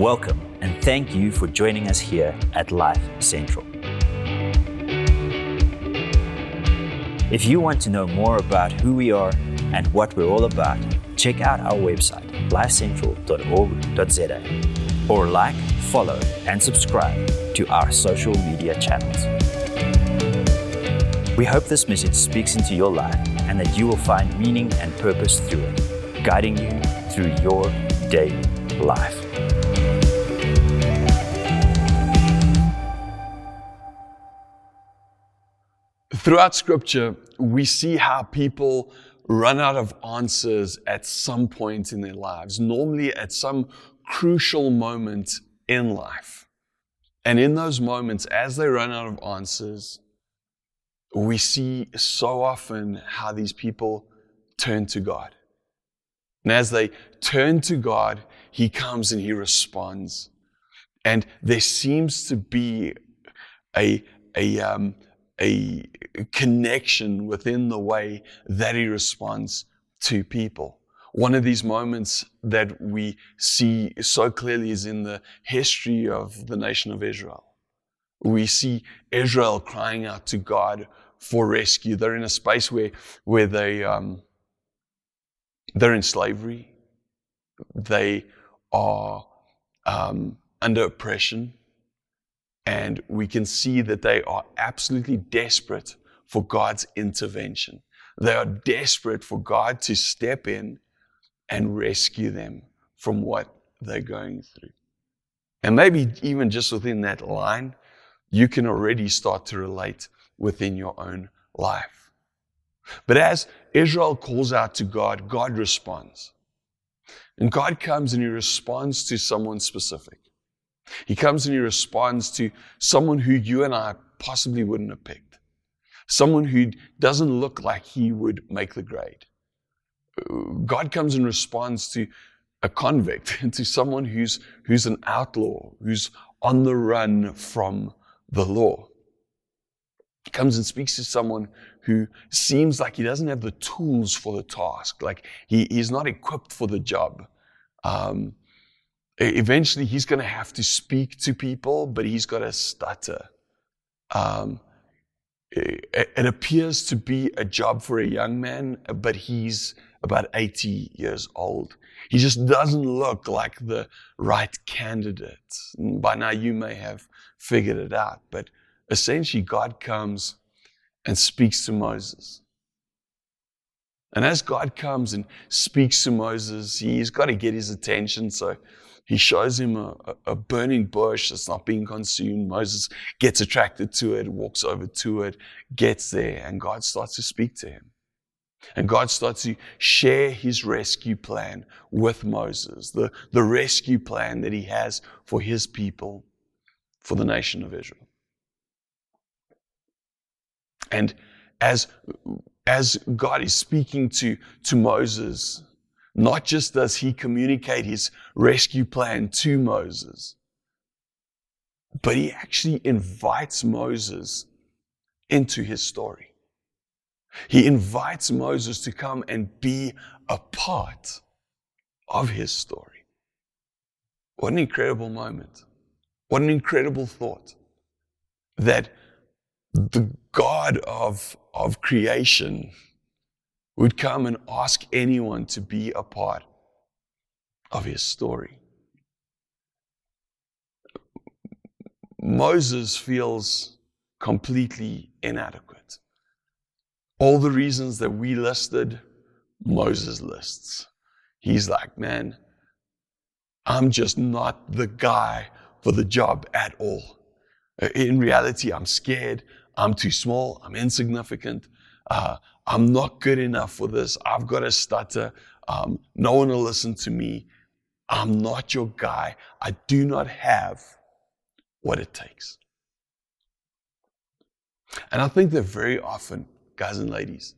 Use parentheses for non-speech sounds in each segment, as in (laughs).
Welcome and thank you for joining us here at Life Central. If you want to know more about who we are and what we're all about, check out our website, lifecentral.org.za, or like, follow, and subscribe to our social media channels. We hope this message speaks into your life and that you will find meaning and purpose through it, guiding you through your daily life. Throughout scripture, we see how people run out of answers at some point in their lives, normally at some crucial moment in life. And in those moments, as they run out of answers, we see so often how these people turn to God. And as they turn to God, He comes and He responds. And there seems to be a, a, um, a connection within the way that he responds to people. One of these moments that we see so clearly is in the history of the nation of Israel. We see Israel crying out to God for rescue. They're in a space where, where they, um, they're in slavery. They are um, under oppression. And we can see that they are absolutely desperate for God's intervention. They are desperate for God to step in and rescue them from what they're going through. And maybe even just within that line, you can already start to relate within your own life. But as Israel calls out to God, God responds. And God comes and He responds to someone specific. He comes and he responds to someone who you and I possibly wouldn't have picked. Someone who doesn't look like he would make the grade. God comes and responds to a convict, (laughs) to someone who's, who's an outlaw, who's on the run from the law. He comes and speaks to someone who seems like he doesn't have the tools for the task, like he, he's not equipped for the job. Um, eventually he's going to have to speak to people, but he's got to stutter. Um, it, appears to be a job for a young man, but he's about 80 years old. He just doesn't look like the right candidate. By now, you may have figured it out, but essentially, God comes and speaks to Moses. And as God comes and speaks to Moses, he's got to get his attention. So he shows him a, a, burning bush that's not being consumed. Moses gets attracted to it, walks over to it, gets there, and God starts to speak to him. And God starts to share his rescue plan with Moses, the, the rescue plan that he has for his people, for the nation of Israel. And as, as God is speaking to, to Moses, not just does he communicate his rescue plan to Moses, but he actually invites Moses into his story. He invites Moses to come and be a part of his story. What an incredible moment. What an incredible thought that the God of, of creation would come and ask anyone to be a part of his story. Moses feels completely inadequate. All the reasons that we listed, Moses lists. He's like, man, I'm just not the guy for the job at all. In reality, I'm scared. I'm too small. I'm insignificant. Uh, I'm not good enough for this. I've got to stutter. Um, no one will listen to me. I'm not your guy. I do not have what it takes. And I think that very often, guys and ladies,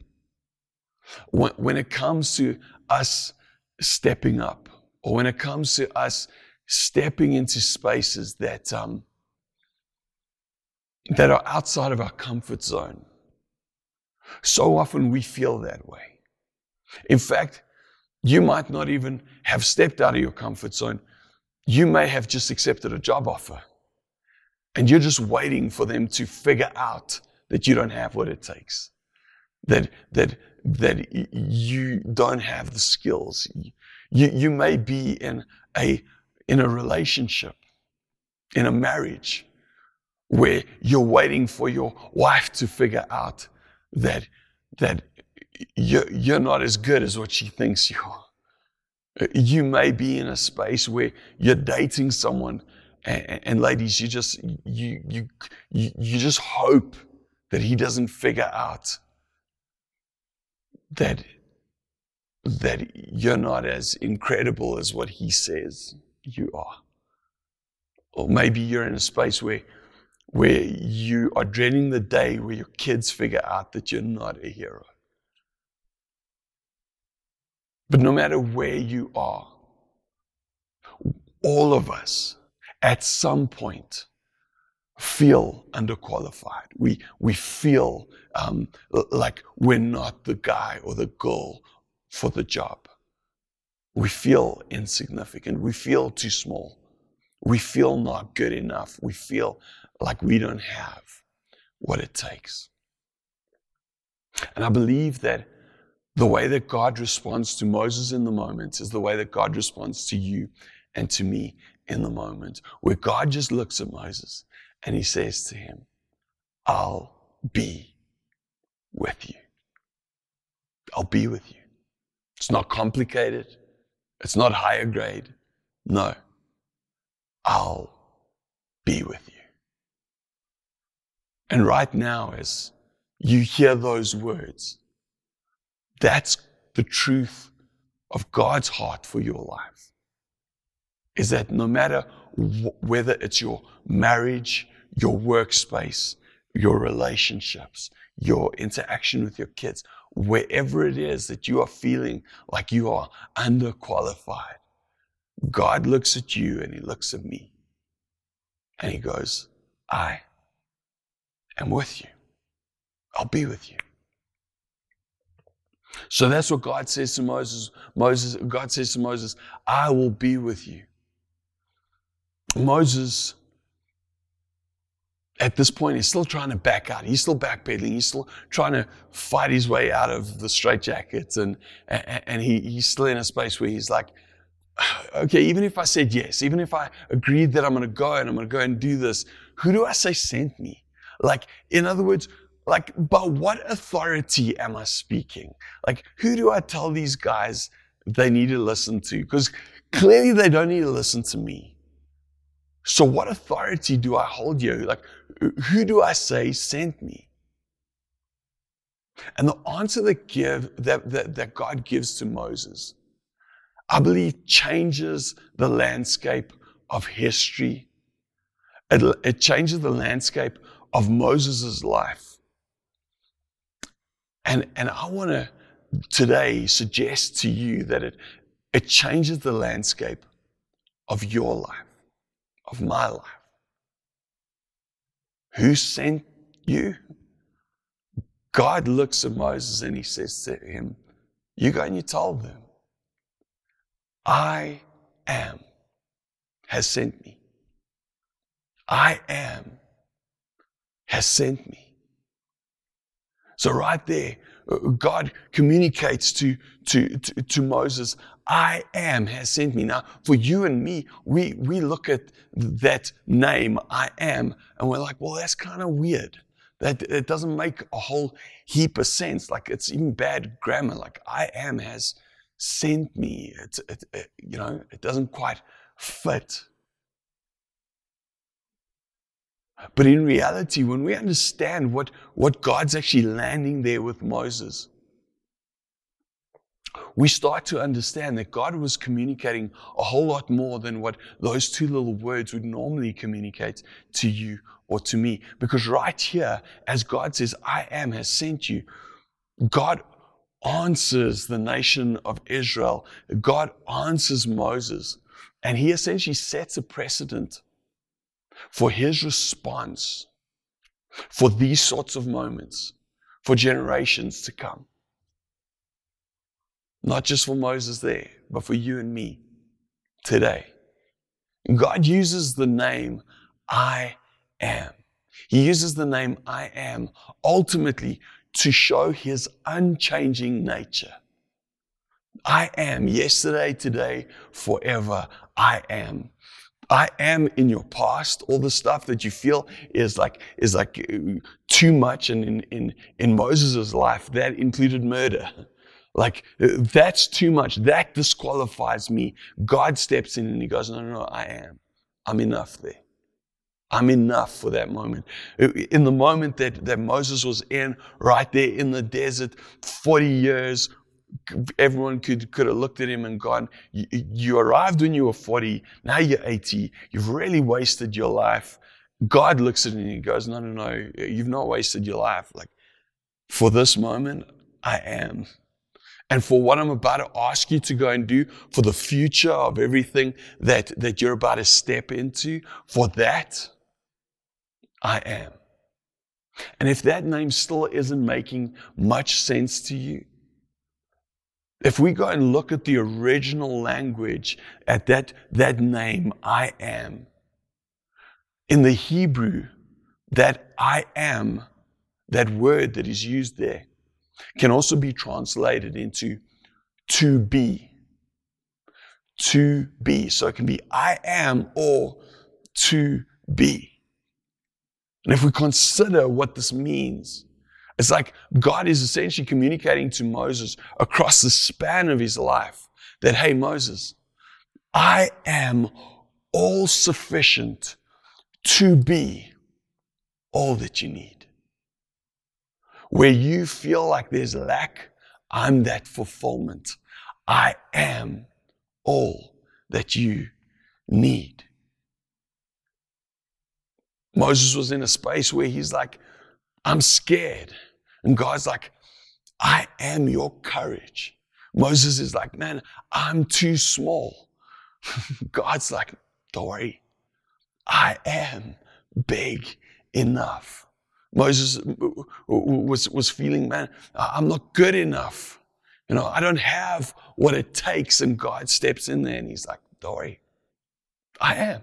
when, when it comes to us stepping up, or when it comes to us stepping into spaces that, um, that are outside of our comfort zone, so often we feel that way. In fact, you might not even have stepped out of your comfort zone. you may have just accepted a job offer and you're just waiting for them to figure out that you don't have what it takes, that, that, that you don't have the skills. You, you may be in a, in a relationship, in a marriage, where you're waiting for your wife to figure out that, that you're, you're not as good as what she thinks you are. You may be in a space where you're dating someone, and, and ladies, you just you, you you you just hope that he doesn't figure out that that you're not as incredible as what he says you are. Or maybe you're in a space where where you are dreading the day where your kids figure out that you're not a hero. But no matter where you are, all of us at some point feel underqualified. We, we feel um, like we're not the guy or the girl for the job. We feel insignificant. We feel too small. We feel not good enough. We feel like we don't have what it takes. And I believe that the way that God responds to Moses in the moment is the way that God responds to you and to me in the moment, where God just looks at Moses and he says to him, I'll be with you. I'll be with you. It's not complicated. It's not higher grade. No. I'll be with you. And right now, as you hear those words, that's the truth of God's heart for your life. Is that no matter whether it's your marriage, your workspace, your relationships, your interaction with your kids, wherever it is that you are feeling like you are underqualified, God looks at you and He looks at me and He goes, I am with you. I'll be with you. So that's what God says to Moses. Moses, God says to Moses, I will be with you. Moses, at this point, he's still trying to back out. He's still backpedaling. He's still trying to fight his way out of the straitjackets. And, and, and he, he's still in a space where he's like, (sighs) okay, even if I said yes, even if I agreed that I'm going to go and I'm going to go and do this, who do I say sent me? Like, in other words, like, by what authority am I speaking? Like, who do I tell these guys they need to listen to? Because clearly they don't need to listen to me. So, what authority do I hold you? Like, who do I say sent me? And the answer that, give, that, that, that God gives to Moses, I believe, changes the landscape of history. It, it changes the landscape of Moses' life. And, and I want to today suggest to you that it, it changes the landscape of your life, of my life. Who sent you? God looks at Moses and he says to him, You go and you told them, I am has sent me. I am has sent me. So, right there, uh, God communicates to, to, to, to, Moses, I am has sent me. Now, for you and me, we, we look at that name, I am, and we're like, well, that's kind of weird. That it doesn't make a whole heap of sense. Like it's even bad grammar. Like I am has sent me. It's, it, it, you know, it doesn't quite fit. But in reality, when we understand what, what God's actually landing there with Moses, we start to understand that God was communicating a whole lot more than what those two little words would normally communicate to you or to me. Because right here, as God says, I am has sent you, God answers the nation of Israel. God answers Moses. And he essentially sets a precedent for his response for these sorts of moments for generations to come. Not just for Moses there, but for you and me today. God uses the name I am. He uses the name I am ultimately to show his unchanging nature. I am yesterday, today, forever. I am. I am in your past, all the stuff that you feel is like is like uh, too much. And in in in Moses' life, that included murder. Like uh, that's too much. That disqualifies me. God steps in and he goes, No, no, no, I am. I'm enough there. I'm enough for that moment. In the moment that, that Moses was in, right there in the desert, 40 years, everyone could, could have looked at him and gone, you, arrived when you were 40, now you're 80, you've really wasted your life. God looks at him and he goes, No, no, no, you've not wasted your life. Like, for this moment, I am. And for what I'm about to ask you to go and do, for the future of everything that, that you're about to step into, for that, I am. And if that name still isn't making much sense to you, if we go and look at the original language at that, that name, I am, in the Hebrew, that I am, that word that is used there, can also be translated into to be. To be. So it can be I am or to be. And if we consider what this means, it's like God is essentially communicating to Moses across the span of his life that, hey, Moses, I am all sufficient to be all that you need. Where you feel like there's lack, I'm that fulfillment. I am all that you need. Moses was in a space where he's like, I'm scared. And God's like, I am your courage. Moses is like, man, I'm too small. (laughs) God's like, don't worry. I am big enough. Moses was, was feeling, man, I'm not good enough. You know, I don't have what it takes. And God steps in there and he's like, don't worry. I am.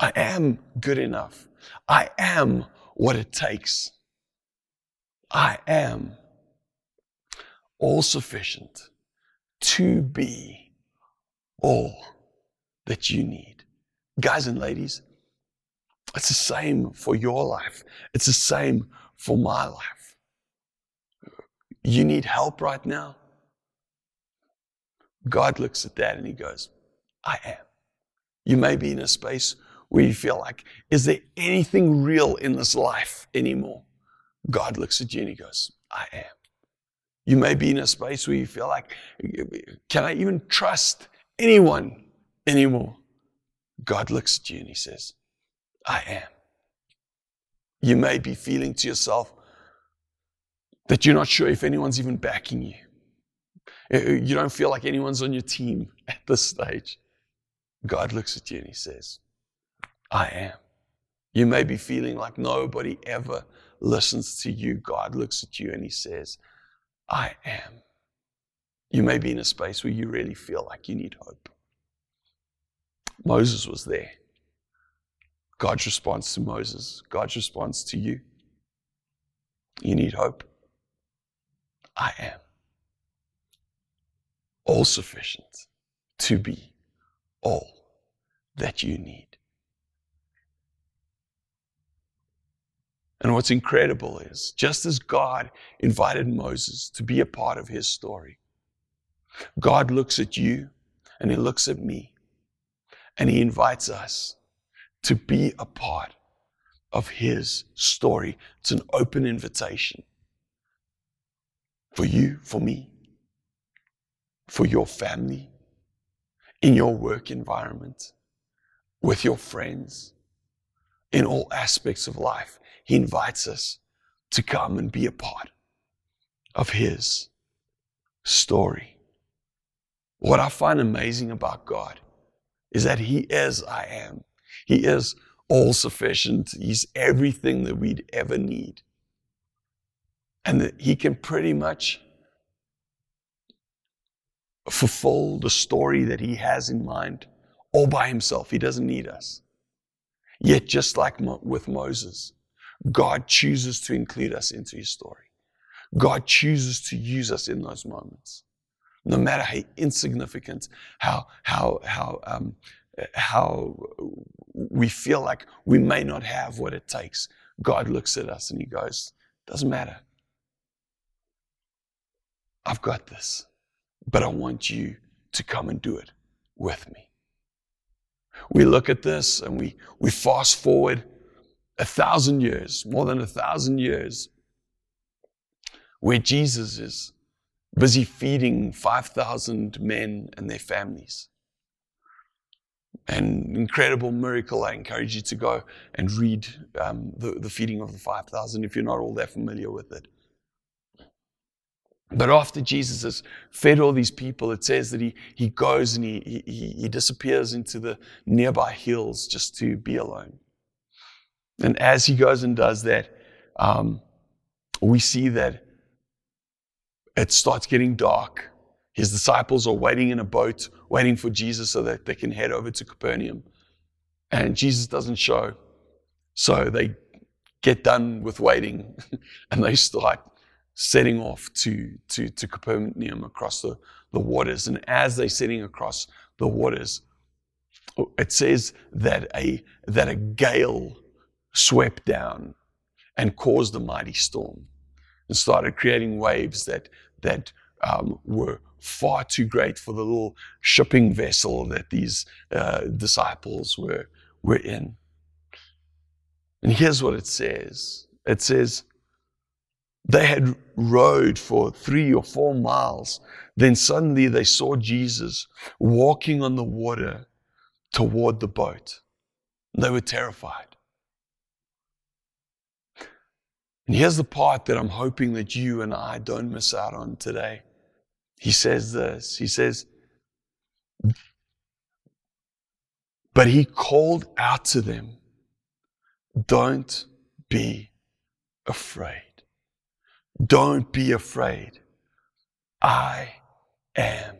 I am good enough. I am what it takes. I am all sufficient to be all that you need. Guys and ladies, it's the same for your life. It's the same for my life. You need help right now. God looks at that and he goes, I am. You may be in a space where you feel like, is there anything real in this life anymore? God looks at you and he goes, I am. You may be in a space where you feel like, can I even trust anyone anymore? God looks at you and he says, I am. You may be feeling to yourself that you're not sure if anyone's even backing you. Uh, uh, you don't feel like anyone's on your team (laughs) at this stage. God looks at you and he says, I am. You may be feeling like nobody ever listens to you. God looks at you and he says, I am. You may be in a space where you really feel like you need hope. Moses was there. God's response to Moses, God's response to you. You need hope. I am all sufficient to be all that you need. And what's incredible is just as God invited Moses to be a part of his story, God looks at you and he looks at me and he invites us to be a part of his story. It's an open invitation for you, for me, for your family, in your work environment, with your friends, in all aspects of life. He invites us to come and be a part of His story. What I find amazing about God is that He is I am. He is all sufficient. He's everything that we'd ever need. And that He can pretty much fulfill the story that He has in mind all by himself. He doesn't need us. Yet, just like with Moses, God chooses to include us into his story. God chooses to use us in those moments. No matter how insignificant, how, how, how, um, how we feel like we may not have what it takes, God looks at us and he goes, Doesn't matter. I've got this, but I want you to come and do it with me. We look at this and we, we fast forward a thousand years, more than a thousand years, where Jesus is busy feeding 5,000 men and their families. An incredible miracle. I encourage you to go and read um, the, the feeding of the 5,000 if you're not all that familiar with it. But after Jesus has fed all these people, it says that he, he goes and he, he, he disappears into the nearby hills just to be alone. And as he goes and does that, um, we see that it starts getting dark. His disciples are waiting in a boat, waiting for Jesus so that they can head over to Capernaum. And Jesus doesn't show. So they get done with waiting (laughs) and they start setting off to, to, to Capernaum across the, the waters. And as they're setting across the waters, it says that a, that a gale swept down and caused a mighty storm and started creating waves that, that um, were far too great for the little shipping vessel that these uh, disciples were, were in. And here's what it says it says, they had rowed for three or four miles. Then suddenly they saw Jesus walking on the water toward the boat. They were terrified. And here's the part that I'm hoping that you and I don't miss out on today. He says this He says, But he called out to them, Don't be afraid. Don't be afraid. I am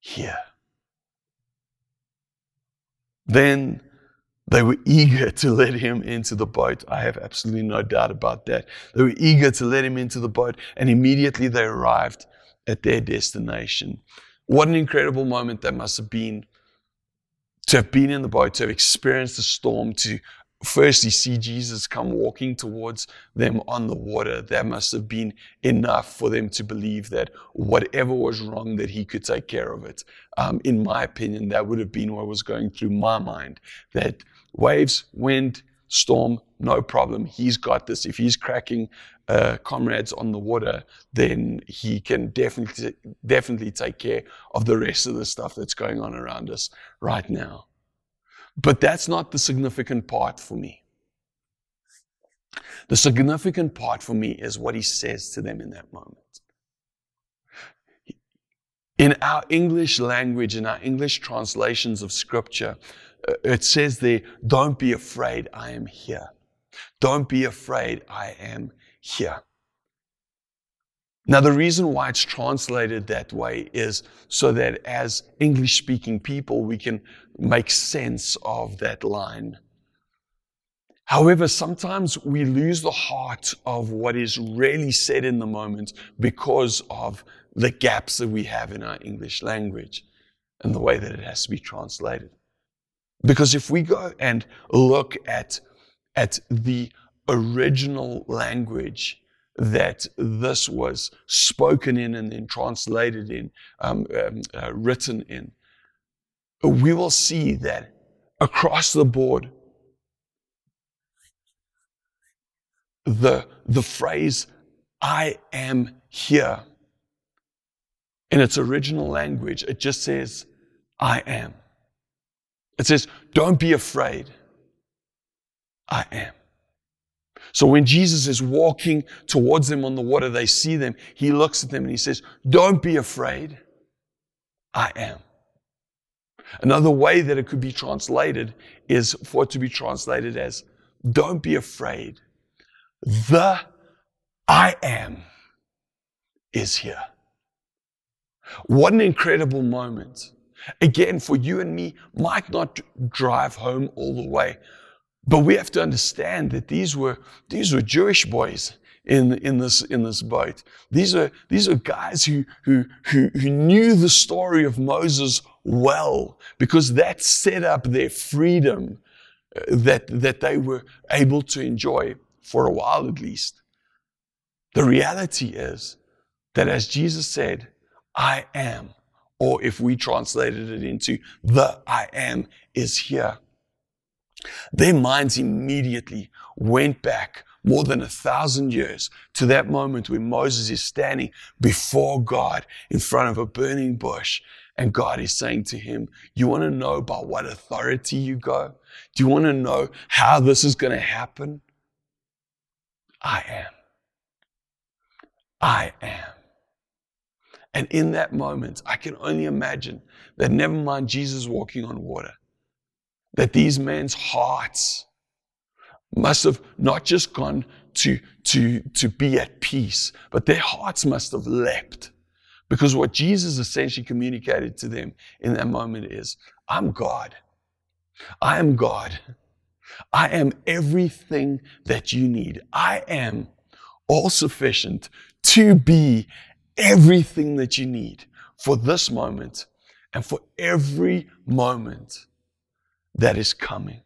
here. Then they were eager to let him into the boat. I have absolutely no doubt about that. They were eager to let him into the boat, and immediately they arrived at their destination. What an incredible moment that must have been to have been in the boat, to have experienced the storm, to firstly see Jesus come walking towards them on the water, that must have been enough for them to believe that whatever was wrong, that he could take care of it. Um, in my opinion, that would have been what was going through my mind. That waves, wind, storm, no problem. He's got this. If he's cracking uh, comrades on the water, then he can definitely definitely take care of the rest of the stuff that's going on around us right now. But that's not the significant part for me. The significant part for me is what he says to them in that moment. In our English language, in our English translations of scripture, Uh, it says there, don't be afraid, I am here. Don't be afraid, I am here. Now, the reason why it's translated that way is so that as English speaking people, we can make sense of that line. However, sometimes we lose the heart of what is really said in the moment because of the gaps that we have in our English language and the way that it has to be translated. Because if we go and look at, at the original language that this was spoken in and then translated in, um, um, uh, written in, we will see that across the board, the, the phrase, I am here, in its original language, it just says, I am. It says, don't be afraid. I am. So when Jesus is walking towards them on the water, they see them. He looks at them and he says, Don't be afraid. I am. Another way that it could be translated is for it to be translated as, Don't be afraid. The I am is here. What an incredible moment Again, for you and me, might not drive home all the way. But we have to understand that these were, these were Jewish boys in, in, this, in this boat. These are, these are guys who, who, who, who knew the story of Moses well because that set up their freedom uh, that, that they were able to enjoy for a while at least. The reality is that as Jesus said, I am, or if we translated it into the I am is here, their minds immediately went back more than a thousand years to that moment when Moses is standing before God in front of a burning bush. And God is saying to him, You want to know by what authority you go? Do you want to know how this is going to happen? I am. I am. And in that moment, I can only imagine that never mind Jesus walking on water, that these men's hearts must have not just gone to, to, to be at peace, but their hearts must have leapt. Because what Jesus essentially communicated to them in that moment is I'm God. I am God. I am everything that you need. I am all sufficient to be everything that you need for this moment and for every moment that is coming.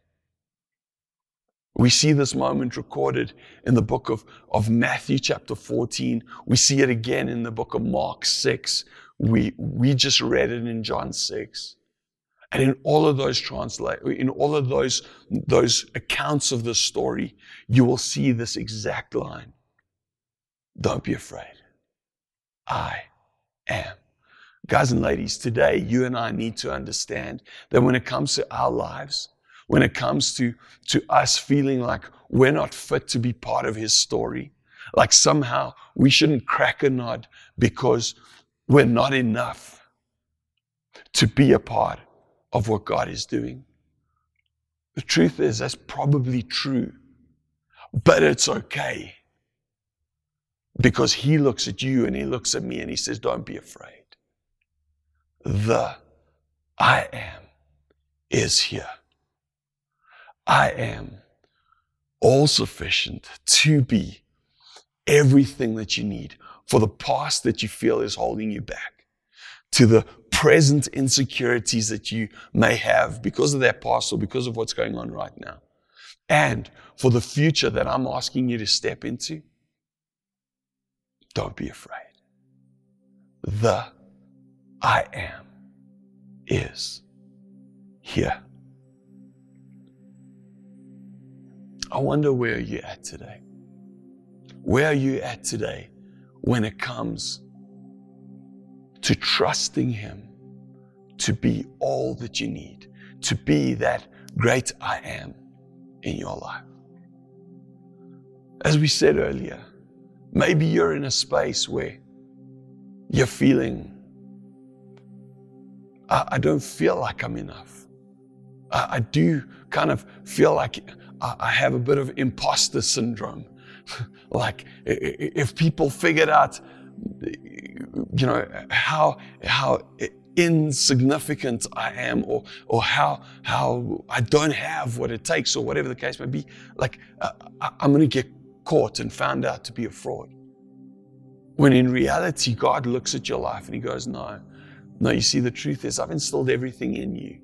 We see this moment recorded in the book of, of Matthew, chapter 14. We see it again in the book of Mark 6. We, we just read it in John 6. And in all of those translate, in all of those, those accounts of the story, you will see this exact line. Don't be afraid. I am. Guys and ladies, today you and I need to understand that when it comes to our lives, when it comes to, to us feeling like we're not fit to be part of his story, like somehow we shouldn't crack a nod because we're not enough to be a part of what God is doing. The truth is, that's probably true, but it's okay because He looks at you and He looks at me and He says, Don't be afraid. The I am is here. I am all sufficient to be everything that you need for the past that you feel is holding you back, to the present insecurities that you may have because of that past or because of what's going on right now, and for the future that I'm asking you to step into. Don't be afraid. The I am is here. I wonder where you're at today. Where are you at today when it comes to trusting Him to be all that you need, to be that great I am in your life? As we said earlier, maybe you're in a space where you're feeling, I, I don't feel like I'm enough. I, I do kind of feel like I have a bit of imposter syndrome. (laughs) like if people figured out, you know, how how insignificant I am, or or how how I don't have what it takes, or whatever the case may be, like uh, I'm going to get caught and found out to be a fraud. When in reality, God looks at your life and He goes, No, no, you see, the truth is, I've instilled everything in you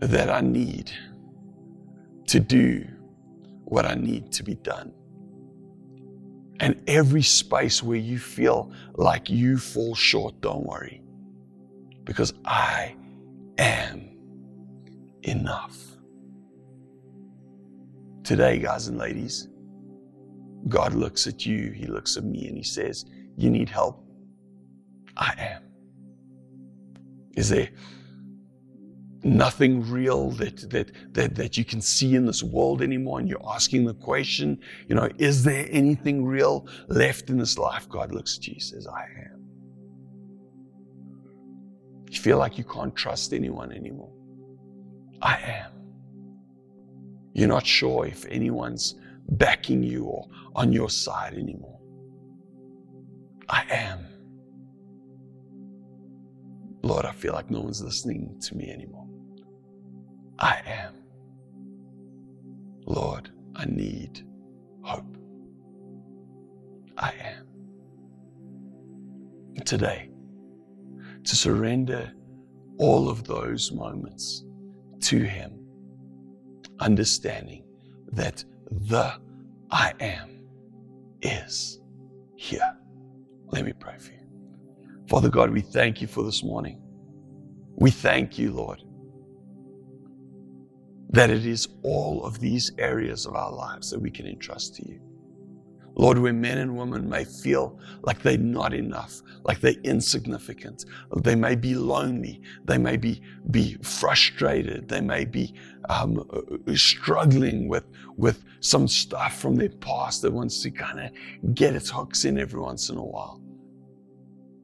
that I need to do what I need to be done. And every space where you feel like you fall short, don't worry, because I am enough. Today, guys and ladies, God looks at you, He looks at me, and He says, You need help. I am. Is there nothing real that, that, that, that you can see in this world anymore. And you're asking the question, you know, is there anything real left in this life? God looks at you and says, I am. You feel like you can't trust anyone anymore. I am. You're not sure if anyone's backing you or on your side anymore. I am. Lord, I feel like no one's listening to me anymore. I am. Lord, I need hope. I am. Today, to surrender all of those moments to Him, understanding that the I am is here. Let me pray for you. Father God, we thank you for this morning. We thank you, Lord, that it is all of these areas of our lives that we can entrust to you. Lord, where men and women may feel like they're not enough, like they're insignificant, they may be lonely, they may be, be frustrated, they may be um, struggling with, with some stuff from their past that wants to kind of get its hooks in every once in a while.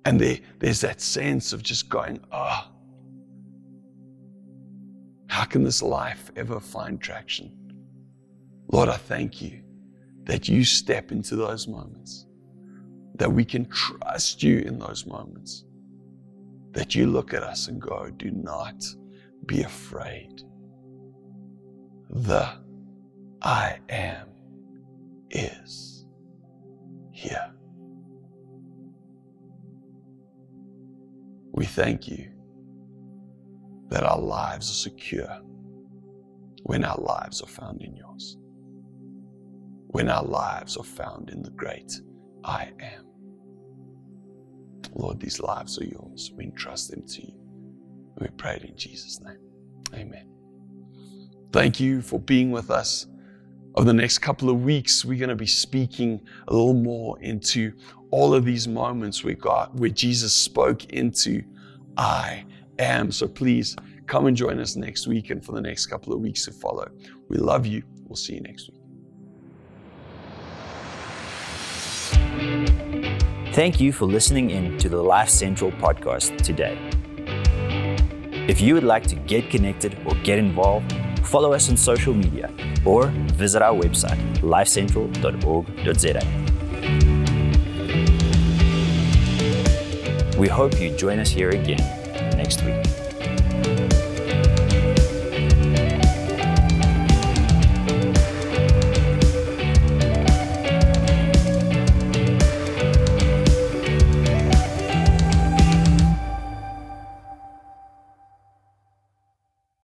And there, there's that sense of just going, oh, how can this life ever find traction? Lord, I thank you that you step into those moments, that we can trust you in those moments, that you look at us and go, Do not be afraid. The I am is here. We thank you that our lives are secure when our lives are found in yours when our lives are found in the great I am. Lord, these lives are yours. We entrust them to you. We pray it in Jesus' name. Amen. Thank you for being with us. Over the next couple of weeks, we're going to be speaking a little more into all of these moments where got where Jesus spoke into I am. So please come and join us next week and for the next couple of weeks to follow. We love you. We'll see you next week. Thank you for listening in to the Life Central podcast today. If you would like to get connected or get involved, follow us on social media or visit our website, lifecentral.org.za. We hope you join us here again next week.